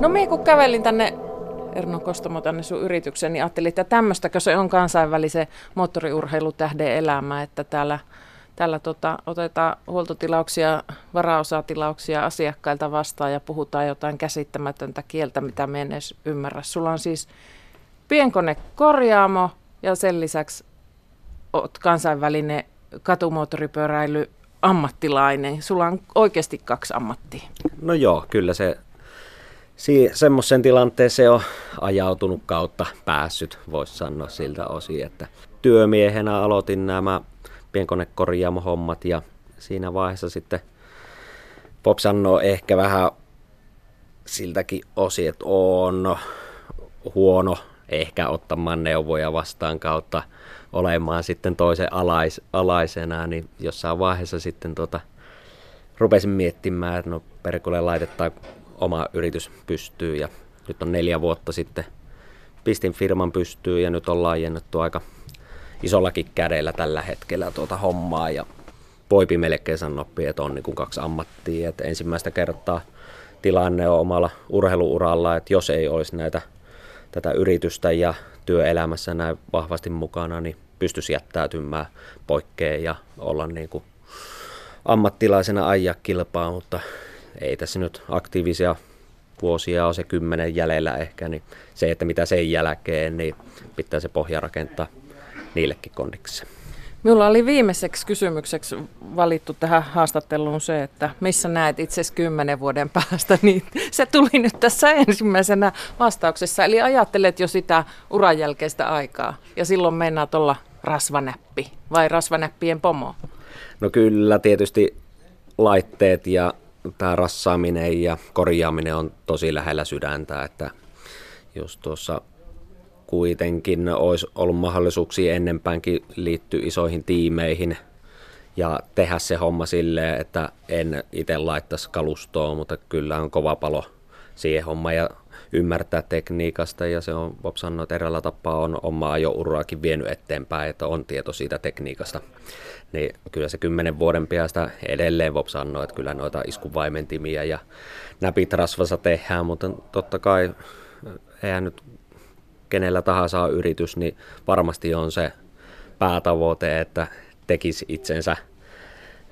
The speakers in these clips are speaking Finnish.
No minä kun kävelin tänne Erno Kostamo tänne sun yritykseen, niin ajattelin, että tämmöistäkö se on kansainvälisen moottoriurheilutähden elämä, että täällä, täällä tota, otetaan huoltotilauksia, varaosatilauksia asiakkailta vastaan ja puhutaan jotain käsittämätöntä kieltä, mitä me en edes ymmärrä. Sulla on siis pienkone korjaamo ja sen lisäksi oot kansainvälinen katumoottoripyöräily ammattilainen. Sulla on oikeasti kaksi ammattia. No joo, kyllä se si- semmoisen tilanteeseen on ajautunut kautta päässyt, voisi sanoa siltä osin, että työmiehenä aloitin nämä pienkonekorjaamo-hommat ja siinä vaiheessa sitten Pop sanoo ehkä vähän siltäkin osin, että on huono ehkä ottamaan neuvoja vastaan kautta olemaan sitten toisen alais, alaisena, niin jossain vaiheessa sitten tota, rupesin miettimään, että no perkulle laitetaan oma yritys pystyy ja nyt on neljä vuotta sitten pistin firman pystyy ja nyt on laajennettu aika isollakin kädellä tällä hetkellä tuota hommaa ja voipi melkein sanoa, että on niin kuin kaksi ammattia. Että ensimmäistä kertaa tilanne on omalla urheiluuralla, että jos ei olisi näitä tätä yritystä ja työelämässä näin vahvasti mukana, niin pystyisi jättäytymään poikkeen ja olla niin kuin ammattilaisena ajaa kilpaa, mutta ei tässä nyt aktiivisia vuosia on se kymmenen jäljellä ehkä, niin se, että mitä sen jälkeen, niin pitää se pohja rakentaa niillekin kondiksi. Minulla oli viimeiseksi kysymykseksi valittu tähän haastatteluun se, että missä näet itse kymmenen vuoden päästä, niin se tuli nyt tässä ensimmäisenä vastauksessa. Eli ajattelet jo sitä uran jälkeistä aikaa ja silloin mennään tuolla rasvanäppi vai rasvanäppien pomo? No kyllä, tietysti laitteet ja tämä rassaaminen ja korjaaminen on tosi lähellä sydäntä, että jos tuossa kuitenkin olisi ollut mahdollisuuksia ennenpäänkin liittyä isoihin tiimeihin ja tehdä se homma silleen, että en itse laittaisi kalustoa, mutta kyllä on kova palo siihen hommaan ja ymmärtää tekniikasta ja se on, Bob sanoi, että erällä tapaa on omaa jo uraakin vienyt eteenpäin, että on tieto siitä tekniikasta. Niin kyllä se kymmenen vuoden päästä edelleen Bob sanoi, että kyllä noita iskuvaimentimia ja näpit rasvassa tehdään, mutta totta kai eihän nyt kenellä tahansa yritys, niin varmasti on se päätavoite, että tekisi itsensä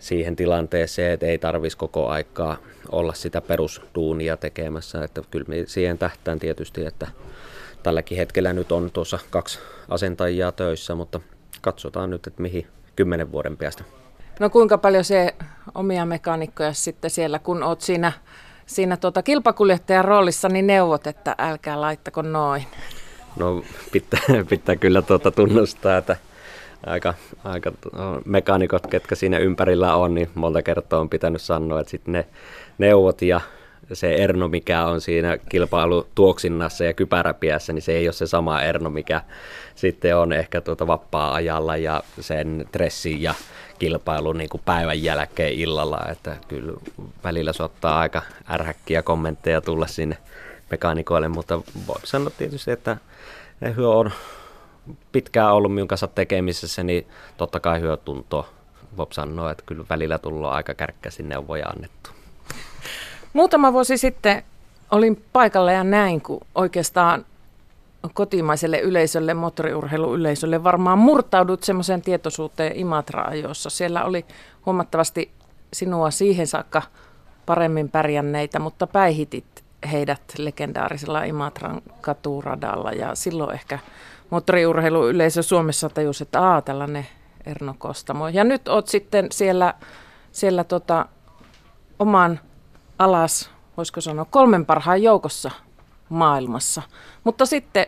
siihen tilanteeseen, että ei tarvitsisi koko aikaa olla sitä perusduunia tekemässä. Että kyllä me siihen tähtään tietysti, että tälläkin hetkellä nyt on tuossa kaksi asentajaa töissä, mutta katsotaan nyt, että mihin kymmenen vuoden päästä. No kuinka paljon se omia mekaanikkoja sitten siellä, kun oot siinä, siinä tuota kilpakuljettajan roolissa, niin neuvot, että älkää laittako noin. No pitää, pitää kyllä tuota tunnustaa, että aika, aika no, mekaanikot, ketkä siinä ympärillä on, niin monta kertaa on pitänyt sanoa, että sitten ne neuvot ja se erno, mikä on siinä kilpailutuoksinnassa ja kypäräpiässä, niin se ei ole se sama erno, mikä sitten on ehkä tuota vapaa-ajalla ja sen tressin ja kilpailun niin kuin päivän jälkeen illalla, että kyllä välillä saattaa aika ärhäkkiä kommentteja tulla sinne mekaanikoille, mutta voi sanoa tietysti, että ne on pitkään ollut minun kanssa tekemisessä, niin totta kai hyö tuntoo. Bob sanoo, että kyllä välillä tullut aika kärkkäsi neuvoja annettu. Muutama vuosi sitten olin paikalla ja näin, kun oikeastaan kotimaiselle yleisölle, moottoriurheiluyleisölle varmaan murtaudut semmoiseen tietoisuuteen Imatra-ajoissa. Siellä oli huomattavasti sinua siihen saakka paremmin pärjänneitä, mutta päihitit heidät legendaarisella Imatran katuradalla ja silloin ehkä moottoriurheiluyleisö Suomessa tajusi, että aa, tällainen Erno Kostamo. Ja nyt oot sitten siellä, siellä tota, oman alas, voisiko sanoa, kolmen parhaan joukossa maailmassa. Mutta sitten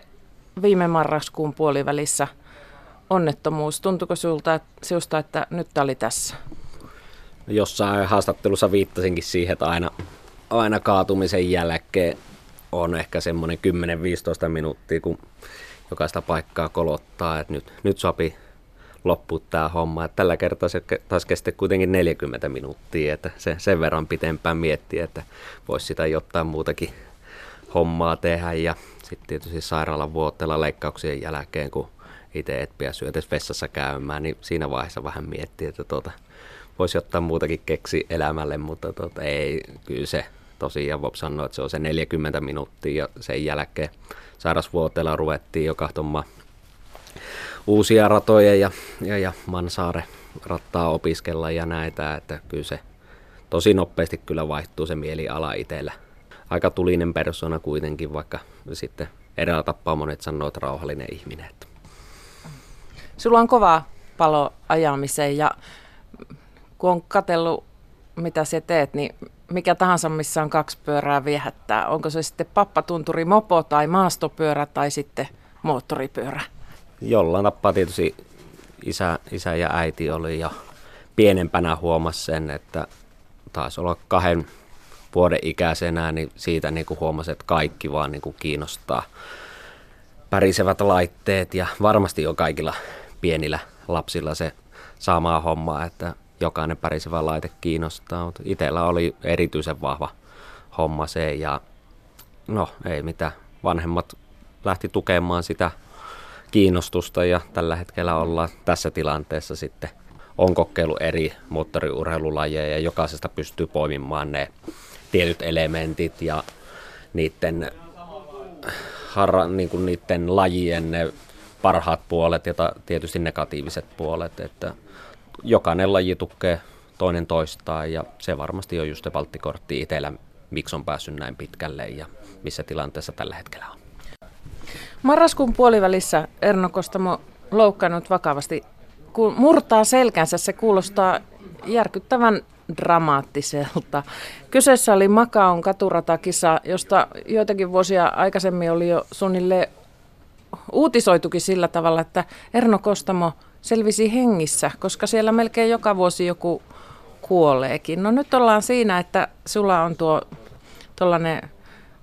viime marraskuun puolivälissä onnettomuus. Tuntuuko sinulta, sinusta, että nyt tämä oli tässä? Jossain haastattelussa viittasinkin siihen, että aina, aina kaatumisen jälkeen on ehkä semmoinen 10-15 minuuttia, kun jokaista paikkaa kolottaa, että nyt, nyt sopii loppua tämä homma. Että tällä kertaa se taas kesti kuitenkin 40 minuuttia, että se, sen verran pitempään miettiä, että voisi sitä jotain muutakin hommaa tehdä. Ja sitten tietysti sairaalan vuotteella leikkauksien jälkeen, kun itse et päässyt edes vessassa käymään, niin siinä vaiheessa vähän miettiä, että tuota, voisi ottaa muutakin keksi elämälle, mutta tuota, ei, kyllä se tosiaan Bob sanoi, että se on se 40 minuuttia ja sen jälkeen sairasvuoteella ruvettiin jo kahtomaan uusia ratoja ja, ja, ja Mansaare rattaa opiskella ja näitä, että kyllä se tosi nopeasti kyllä vaihtuu se mieliala itsellä. Aika tulinen persona kuitenkin, vaikka sitten eräällä tappaa monet sanoo, että rauhallinen ihminen. Sulla on kova palo ajamiseen ja kun on katsellut, mitä sä teet, niin mikä tahansa, missä on kaksi pyörää viehättää. Onko se sitten pappatunturi, mopo tai maastopyörä tai sitten moottoripyörä? Jollain tappaa tietysti isä, isä ja äiti oli jo pienempänä huomasi sen, että taisi olla kahden vuoden ikäisenä, niin siitä niin kuin huomasi, että kaikki vaan niin kuin kiinnostaa pärisevät laitteet ja varmasti jo kaikilla pienillä lapsilla se samaa hommaa, että jokainen pärisevä laite kiinnostaa, mutta itsellä oli erityisen vahva homma se ja no ei mitään, vanhemmat lähti tukemaan sitä kiinnostusta ja tällä hetkellä ollaan tässä tilanteessa sitten. On kokeilu eri moottoriurheilulajeja ja jokaisesta pystyy poimimaan ne tietyt elementit ja niiden, harra, niin kuin niiden lajien ne parhaat puolet ja tietysti negatiiviset puolet, että jokainen laji tukee toinen toistaan ja se varmasti on just se valttikortti itsellä, miksi on päässyt näin pitkälle ja missä tilanteessa tällä hetkellä on. Marraskuun puolivälissä Erno Kostamo loukkaannut vakavasti. Kun murtaa selkänsä, se kuulostaa järkyttävän dramaattiselta. Kyseessä oli Makaon katuratakisa, josta joitakin vuosia aikaisemmin oli jo suunnilleen uutisoitukin sillä tavalla, että Erno Kostamo selvisi hengissä, koska siellä melkein joka vuosi joku kuoleekin. No nyt ollaan siinä, että sulla on tuo tuollainen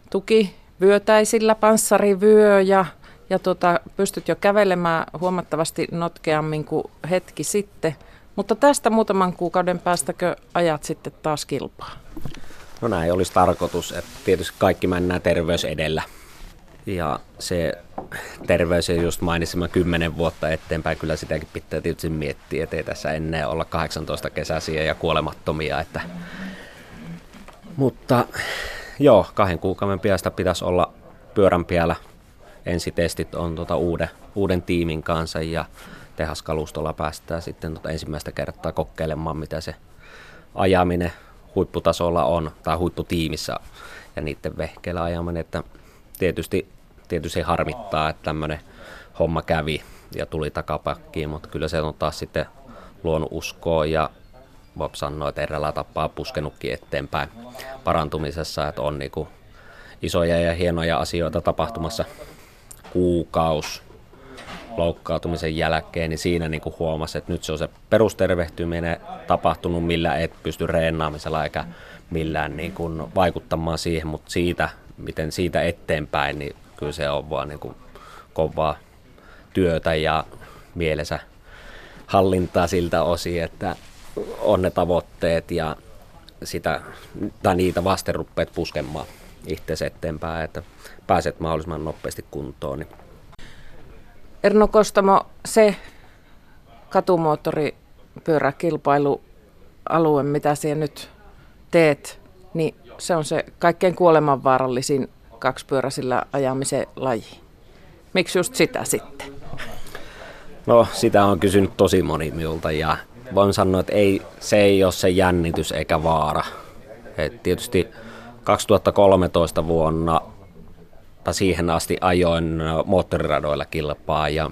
tuki vyötäisillä, panssarivyö ja, ja tota, pystyt jo kävelemään huomattavasti notkeammin kuin hetki sitten. Mutta tästä muutaman kuukauden päästäkö ajat sitten taas kilpaa? No näin olisi tarkoitus, että tietysti kaikki mennään terveys edellä. Ja se terveys ja just mainitsema kymmenen vuotta eteenpäin, kyllä sitäkin pitää tietysti miettiä, että ei tässä ennen olla 18 kesäisiä ja kuolemattomia. Että... Mutta joo, kahden kuukauden piasta pitäisi olla pyörän piellä. Ensitestit on tuota uuden, uuden tiimin kanssa ja tehaskalustolla päästään sitten tuota ensimmäistä kertaa kokeilemaan, mitä se ajaminen huipputasolla on, tai huipputiimissä ja niiden vehkeillä ajaminen, että tietysti, tietysti harmittaa, että tämmöinen homma kävi ja tuli takapakkiin, mutta kyllä se on taas sitten luonut uskoa ja Bob sanoi, että eräällä tapaa puskenutkin eteenpäin parantumisessa, että on niinku isoja ja hienoja asioita tapahtumassa. Kuukaus loukkaantumisen jälkeen, niin siinä niin kuin huomasi, että nyt se on se perustervehtyminen tapahtunut, millä et pysty reenaamisella eikä millään niin kuin vaikuttamaan siihen, mutta siitä, miten siitä eteenpäin, niin kyllä se on vaan niin kuin kovaa työtä ja mielensä hallintaa siltä osin, että on ne tavoitteet ja sitä, tai niitä vasten rupeat puskemaan itse eteenpäin, että pääset mahdollisimman nopeasti kuntoon. Niin. Erno Kostamo, se katumoottoripyöräkilpailualue, mitä siellä nyt teet, niin se on se kaikkein kuolemanvaarallisin kaksipyöräisillä ajamisen laji. Miksi just sitä sitten? No, sitä on kysynyt tosi moni minulta ja voin sanoa, että ei, se ei ole se jännitys eikä vaara. Et tietysti 2013 vuonna tai siihen asti ajoin moottoriradoilla kilpaa ja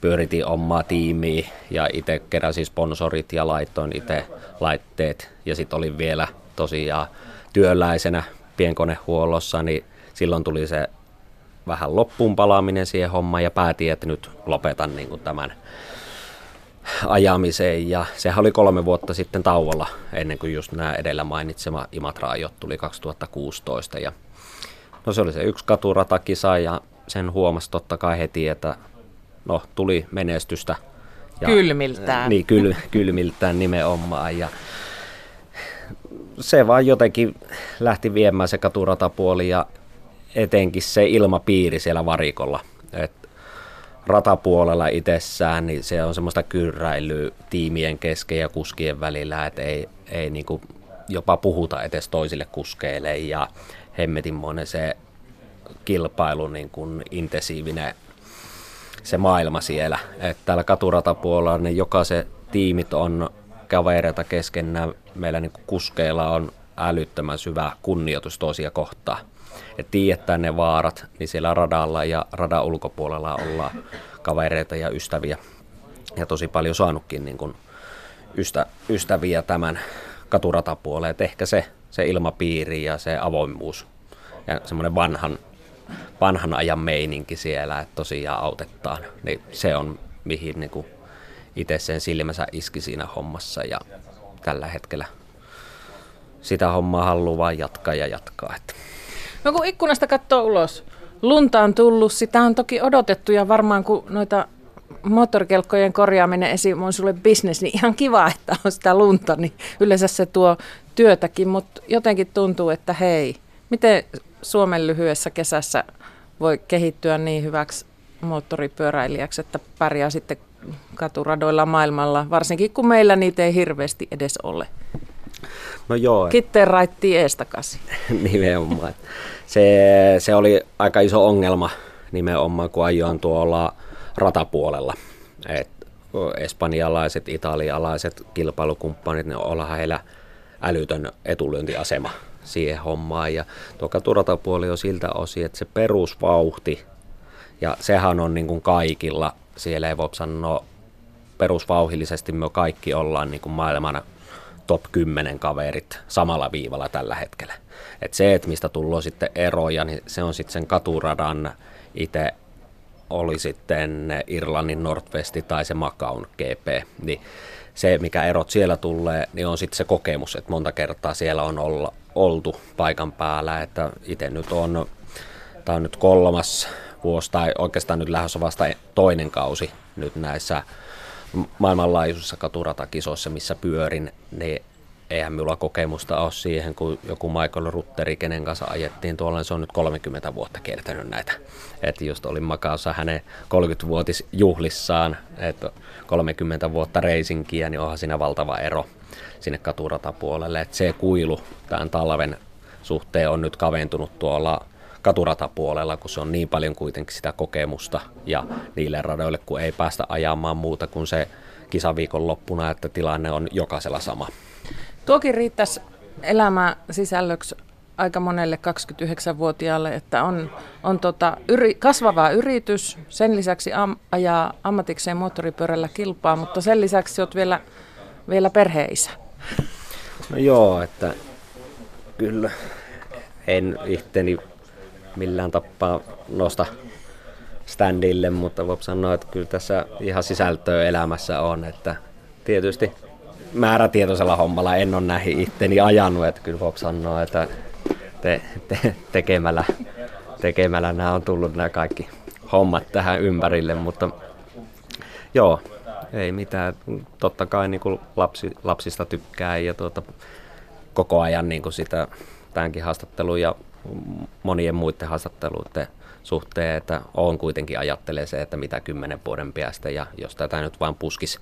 pyöritin omaa tiimiä ja itse keräsin sponsorit ja laitoin itse laitteet. Ja sitten olin vielä tosiaan työläisenä pienkonehuollossa, niin silloin tuli se vähän loppuun palaaminen siihen hommaan ja päätin, että nyt lopetan niin kuin tämän ajamiseen ja sehän oli kolme vuotta sitten tauolla ennen kuin just nämä edellä mainitsema Imatra-ajot tuli 2016 ja no se oli se yksi katuratakisa ja sen huomasi totta kai heti, että no tuli menestystä. Ja, kylmiltään. Niin, kyl, kylmiltään nimenomaan ja se vaan jotenkin lähti viemään se katuratapuoli ja etenkin se ilmapiiri siellä varikolla. Et ratapuolella itsessään, niin se on semmoista kyrräilyä tiimien kesken ja kuskien välillä, että ei, ei niinku jopa puhuta edes toisille kuskeille ja hemmetinmoinen se kilpailu niin kuin intensiivinen se maailma siellä. että täällä katuratapuolella niin jokaisen tiimit on kavereita keskenään. Meillä niin kuskeilla on älyttömän syvä kunnioitus toisia kohtaan. Et tiedetään ne vaarat, niin siellä radalla ja radan ulkopuolella ollaan kavereita ja ystäviä. Ja tosi paljon saanutkin niin kuin ystä, ystäviä tämän katuratapuoleen. Et ehkä se, se ilmapiiri ja se avoimuus ja semmoinen vanhan, vanhan ajan meininki siellä, että tosiaan autetaan, niin se on mihin niin kuin itse sen silmänsä iski siinä hommassa ja tällä hetkellä sitä hommaa haluaa vain jatkaa ja jatkaa. Että. No kun ikkunasta katsoo ulos, lunta on tullut, sitä on toki odotettu ja varmaan kun noita moottorikelkkojen korjaaminen esim. on sulle bisnes, niin ihan kiva, että on sitä lunta, niin yleensä se tuo työtäkin, mutta jotenkin tuntuu, että hei, miten Suomen lyhyessä kesässä voi kehittyä niin hyväksi moottoripyöräilijäksi, että pärjää sitten katuradoilla maailmalla, varsinkin kun meillä niitä ei hirveästi edes ole. No joo. Kitteen raitti eestakasi. nimenomaan. Se, se oli aika iso ongelma nimenomaan, kun ajoin tuolla ratapuolella. Et espanjalaiset, italialaiset kilpailukumppanit, ne olla heillä älytön etulyöntiasema siihen hommaan. Ja tuo katuratapuoli on siltä osin, että se perusvauhti, ja sehän on niin kuin kaikilla, siellä ei voi sanoa perusvauhillisesti, me kaikki ollaan niin kuin maailman top 10 kaverit samalla viivalla tällä hetkellä. Et se, että mistä tullaan sitten eroja, niin se on sitten sen katuradan itse oli sitten Irlannin Northwesti tai se Macaun GP, niin se, mikä erot siellä tulee, niin on sitten se kokemus, että monta kertaa siellä on olla, oltu paikan päällä, että itse nyt on, tämä on nyt kolmas vuosi tai oikeastaan nyt lähdössä vasta toinen kausi nyt näissä maailmanlaajuisissa katuratakisoissa, missä pyörin, niin eihän minulla kokemusta ole siihen, kun joku Michael Rutteri, kenen kanssa ajettiin tuolla, niin se on nyt 30 vuotta kiertänyt näitä. Että just olin makaassa hänen 30-vuotisjuhlissaan, että 30 vuotta reisinkiä, niin onhan siinä valtava ero sinne katuratapuolelle. Että se kuilu tämän talven suhteen on nyt kaventunut tuolla katuratapuolella, kun se on niin paljon kuitenkin sitä kokemusta ja niille radoille, kun ei päästä ajamaan muuta kuin se kisaviikon loppuna, että tilanne on jokaisella sama. Tuokin riittäisi elämä sisällöksi aika monelle 29-vuotiaalle, että on, on tota, yri, kasvava yritys, sen lisäksi am, ajaa ammatikseen moottoripyörällä kilpaa, mutta sen lisäksi olet vielä, vielä perheisä. No joo, että kyllä en itteni millään tapaa nosta standille, mutta voi sanoa, että kyllä tässä ihan sisältöä elämässä on, että tietysti määrätietoisella hommalla en ole näihin itteni ajanut, että kyllä voi sanoa, että te, te, tekemällä, tekemällä nämä on tullut nämä kaikki hommat tähän ympärille, mutta joo, ei mitään. Totta kai niin kuin lapsi, lapsista tykkää ja tuota, koko ajan niin kuin sitä tämänkin haastattelun ja monien muiden haastatteluiden suhteen, että on kuitenkin ajattelee se, että mitä kymmenen vuoden päästä ja jos tätä nyt vain puskisi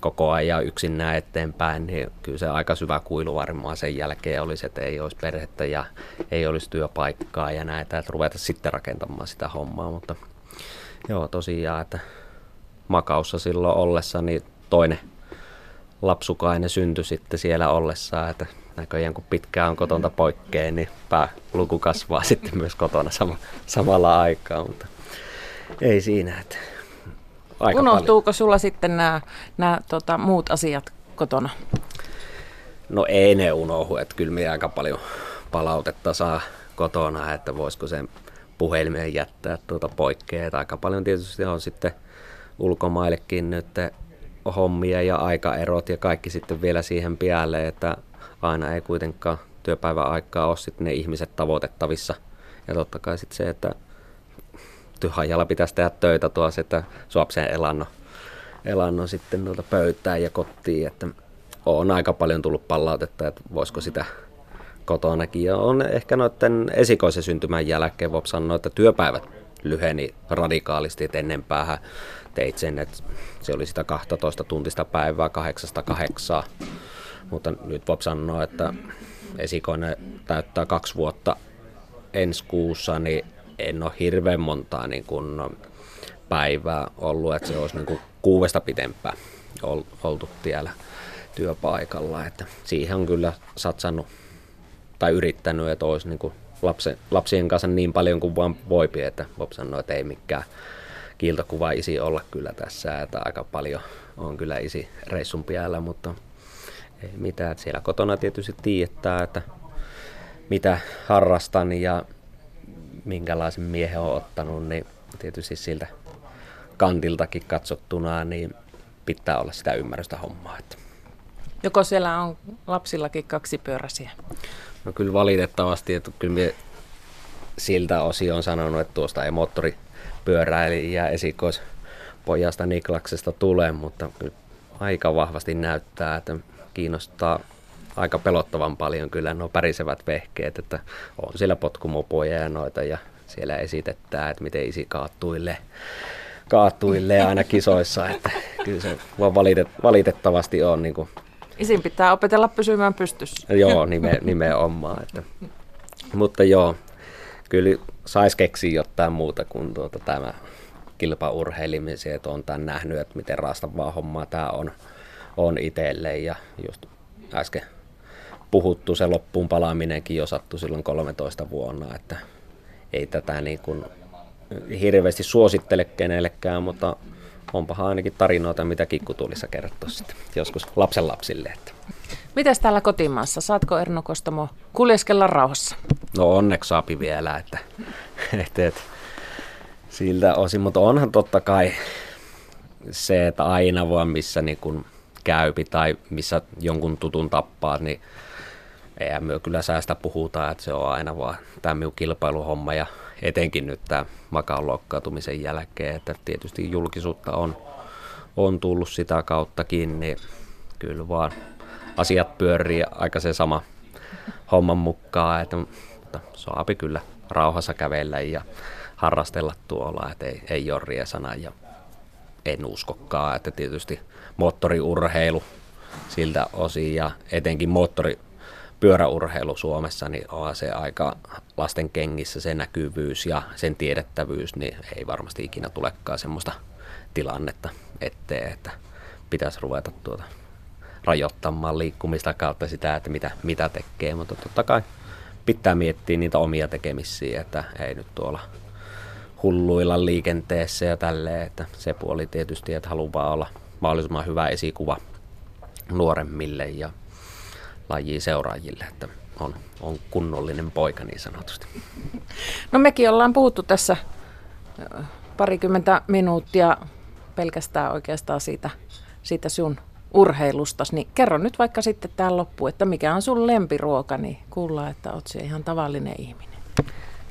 koko ajan yksin näin eteenpäin, niin kyllä se aika syvä kuilu varmaan sen jälkeen olisi, että ei olisi perhettä ja ei olisi työpaikkaa ja näitä, että ruveta sitten rakentamaan sitä hommaa, mutta joo tosiaan, että makaussa silloin ollessa niin toinen lapsukainen syntyi sitten siellä ollessa, että näköjään kun pitkään on kotonta poikkeen, niin luku kasvaa sitten myös kotona sama, samalla aikaa, mutta ei siinä. Että aika Unohtuuko paljon. sulla sitten nämä, nämä tota, muut asiat kotona? No ei ne unohdu, että kyllä minä aika paljon palautetta saa kotona, että voisiko sen puhelimeen jättää tuota poikkeet. Aika paljon tietysti on sitten ulkomaillekin nyt hommia ja aikaerot ja kaikki sitten vielä siihen päälle, että aina ei kuitenkaan työpäivän aikaa ole sitten ne ihmiset tavoitettavissa. Ja totta kai sitten se, että tyhjalla pitäisi tehdä töitä tuossa, että suopseen elannon, elannon sitten tuolta pöytään ja kotiin, että on aika paljon tullut palautetta, että voisiko sitä kotonakin. Ja on ehkä noiden esikoisen syntymän jälkeen voi sanoa, että työpäivät lyheni radikaalisti, että ennen päähän teit sen, että se oli sitä 12 tuntista päivää kahdeksasta Mutta nyt voi sanoa, että esikoinen täyttää kaksi vuotta ensi kuussa, niin en ole hirveän montaa niin kuin päivää ollut, että se olisi niin kuin kuudesta pitempään oltu tiellä työpaikalla. Että siihen on kyllä satsannut tai yrittänyt, että olisi niin kuin lapsen, lapsien kanssa niin paljon kuin vaan voi, että Bob sanoi, että ei mikään kiiltokuva isi olla kyllä tässä, että aika paljon on kyllä isi reissun päällä, mutta ei mitään. Että siellä kotona tietysti tiedetään, että mitä harrastan ja minkälaisen miehen on ottanut, niin tietysti siltä kantiltakin katsottuna, niin pitää olla sitä ymmärrystä hommaa. Että. Joko siellä on lapsillakin kaksi pyöräsiä? No kyllä valitettavasti, että kyllä me siltä osin on sanonut, että tuosta ei moottoripyöräilijä esikoispojasta Niklaksesta tule, mutta kyllä aika vahvasti näyttää, että kiinnostaa aika pelottavan paljon kyllä nuo pärisevät vehkeet, että on siellä potkumopoja ja noita ja siellä esitetään, että miten isi kaattuille, kaattuille aina kisoissa, että kyllä se vaan valitet, valitettavasti on niin kuin Isin pitää opetella pysymään pystyssä. Joo, nime, nimenomaan. Että. Mutta joo, kyllä saisi keksiä jotain muuta kuin tuota, tämä kilpaurheilimisen, että on tämän nähnyt, että miten raastavaa hommaa tämä on, on itselle ja just äsken puhuttu se loppuun palaaminenkin jo sattui silloin 13 vuonna, että ei tätä niin kuin hirveästi suosittele kenellekään, mutta onpahan ainakin tarinoita, mitä kikkutulissa kertoo sitten joskus lapsen lapsille. Että. Mites täällä kotimaassa? Saatko Erno Kostamo kuljeskella rauhassa? No onneksi saapi vielä, että, että, että siltä osin, mutta onhan totta kai se, että aina vaan missä niin kun käypi tai missä jonkun tutun tappaa, niin eihän myö kyllä säästä puhutaan, että se on aina vaan tämä minun kilpailuhomma ja etenkin nyt tämä makaan loukkaantumisen jälkeen, että tietysti julkisuutta on, on tullut sitä kauttakin, niin kyllä vaan asiat pyörii aika se sama homman mukaan, että mutta saapi kyllä rauhassa kävellä ja harrastella tuolla, että ei, ei ole riesana ja en uskokaan, että tietysti moottoriurheilu siltä osin ja etenkin moottori pyöräurheilu Suomessa, niin on se aika lasten kengissä se näkyvyys ja sen tiedettävyys, niin ei varmasti ikinä tulekaan semmoista tilannetta eteen, että pitäisi ruveta tuota rajoittamaan liikkumista kautta sitä, että mitä, mitä tekee, mutta totta kai pitää miettiä niitä omia tekemisiä, että ei nyt tuolla hulluilla liikenteessä ja tälleen, että se puoli tietysti, että haluaa olla mahdollisimman hyvä esikuva nuoremmille ja lajia seuraajille, että on, on kunnollinen poika niin sanotusti. No mekin ollaan puhuttu tässä parikymmentä minuuttia pelkästään oikeastaan siitä, siitä sun urheilustasi, niin kerro nyt vaikka sitten tähän loppuun, että mikä on sun lempiruoka, niin kuullaan, että oot se ihan tavallinen ihminen.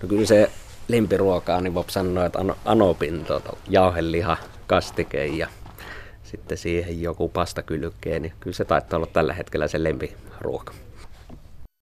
No kyllä se lempiruoka niin voi sanoa, että anopin tuota, jauheliha, kastike ja sitten siihen joku pastakylkeen, niin kyllä se taitaa olla tällä hetkellä se lempiruoka.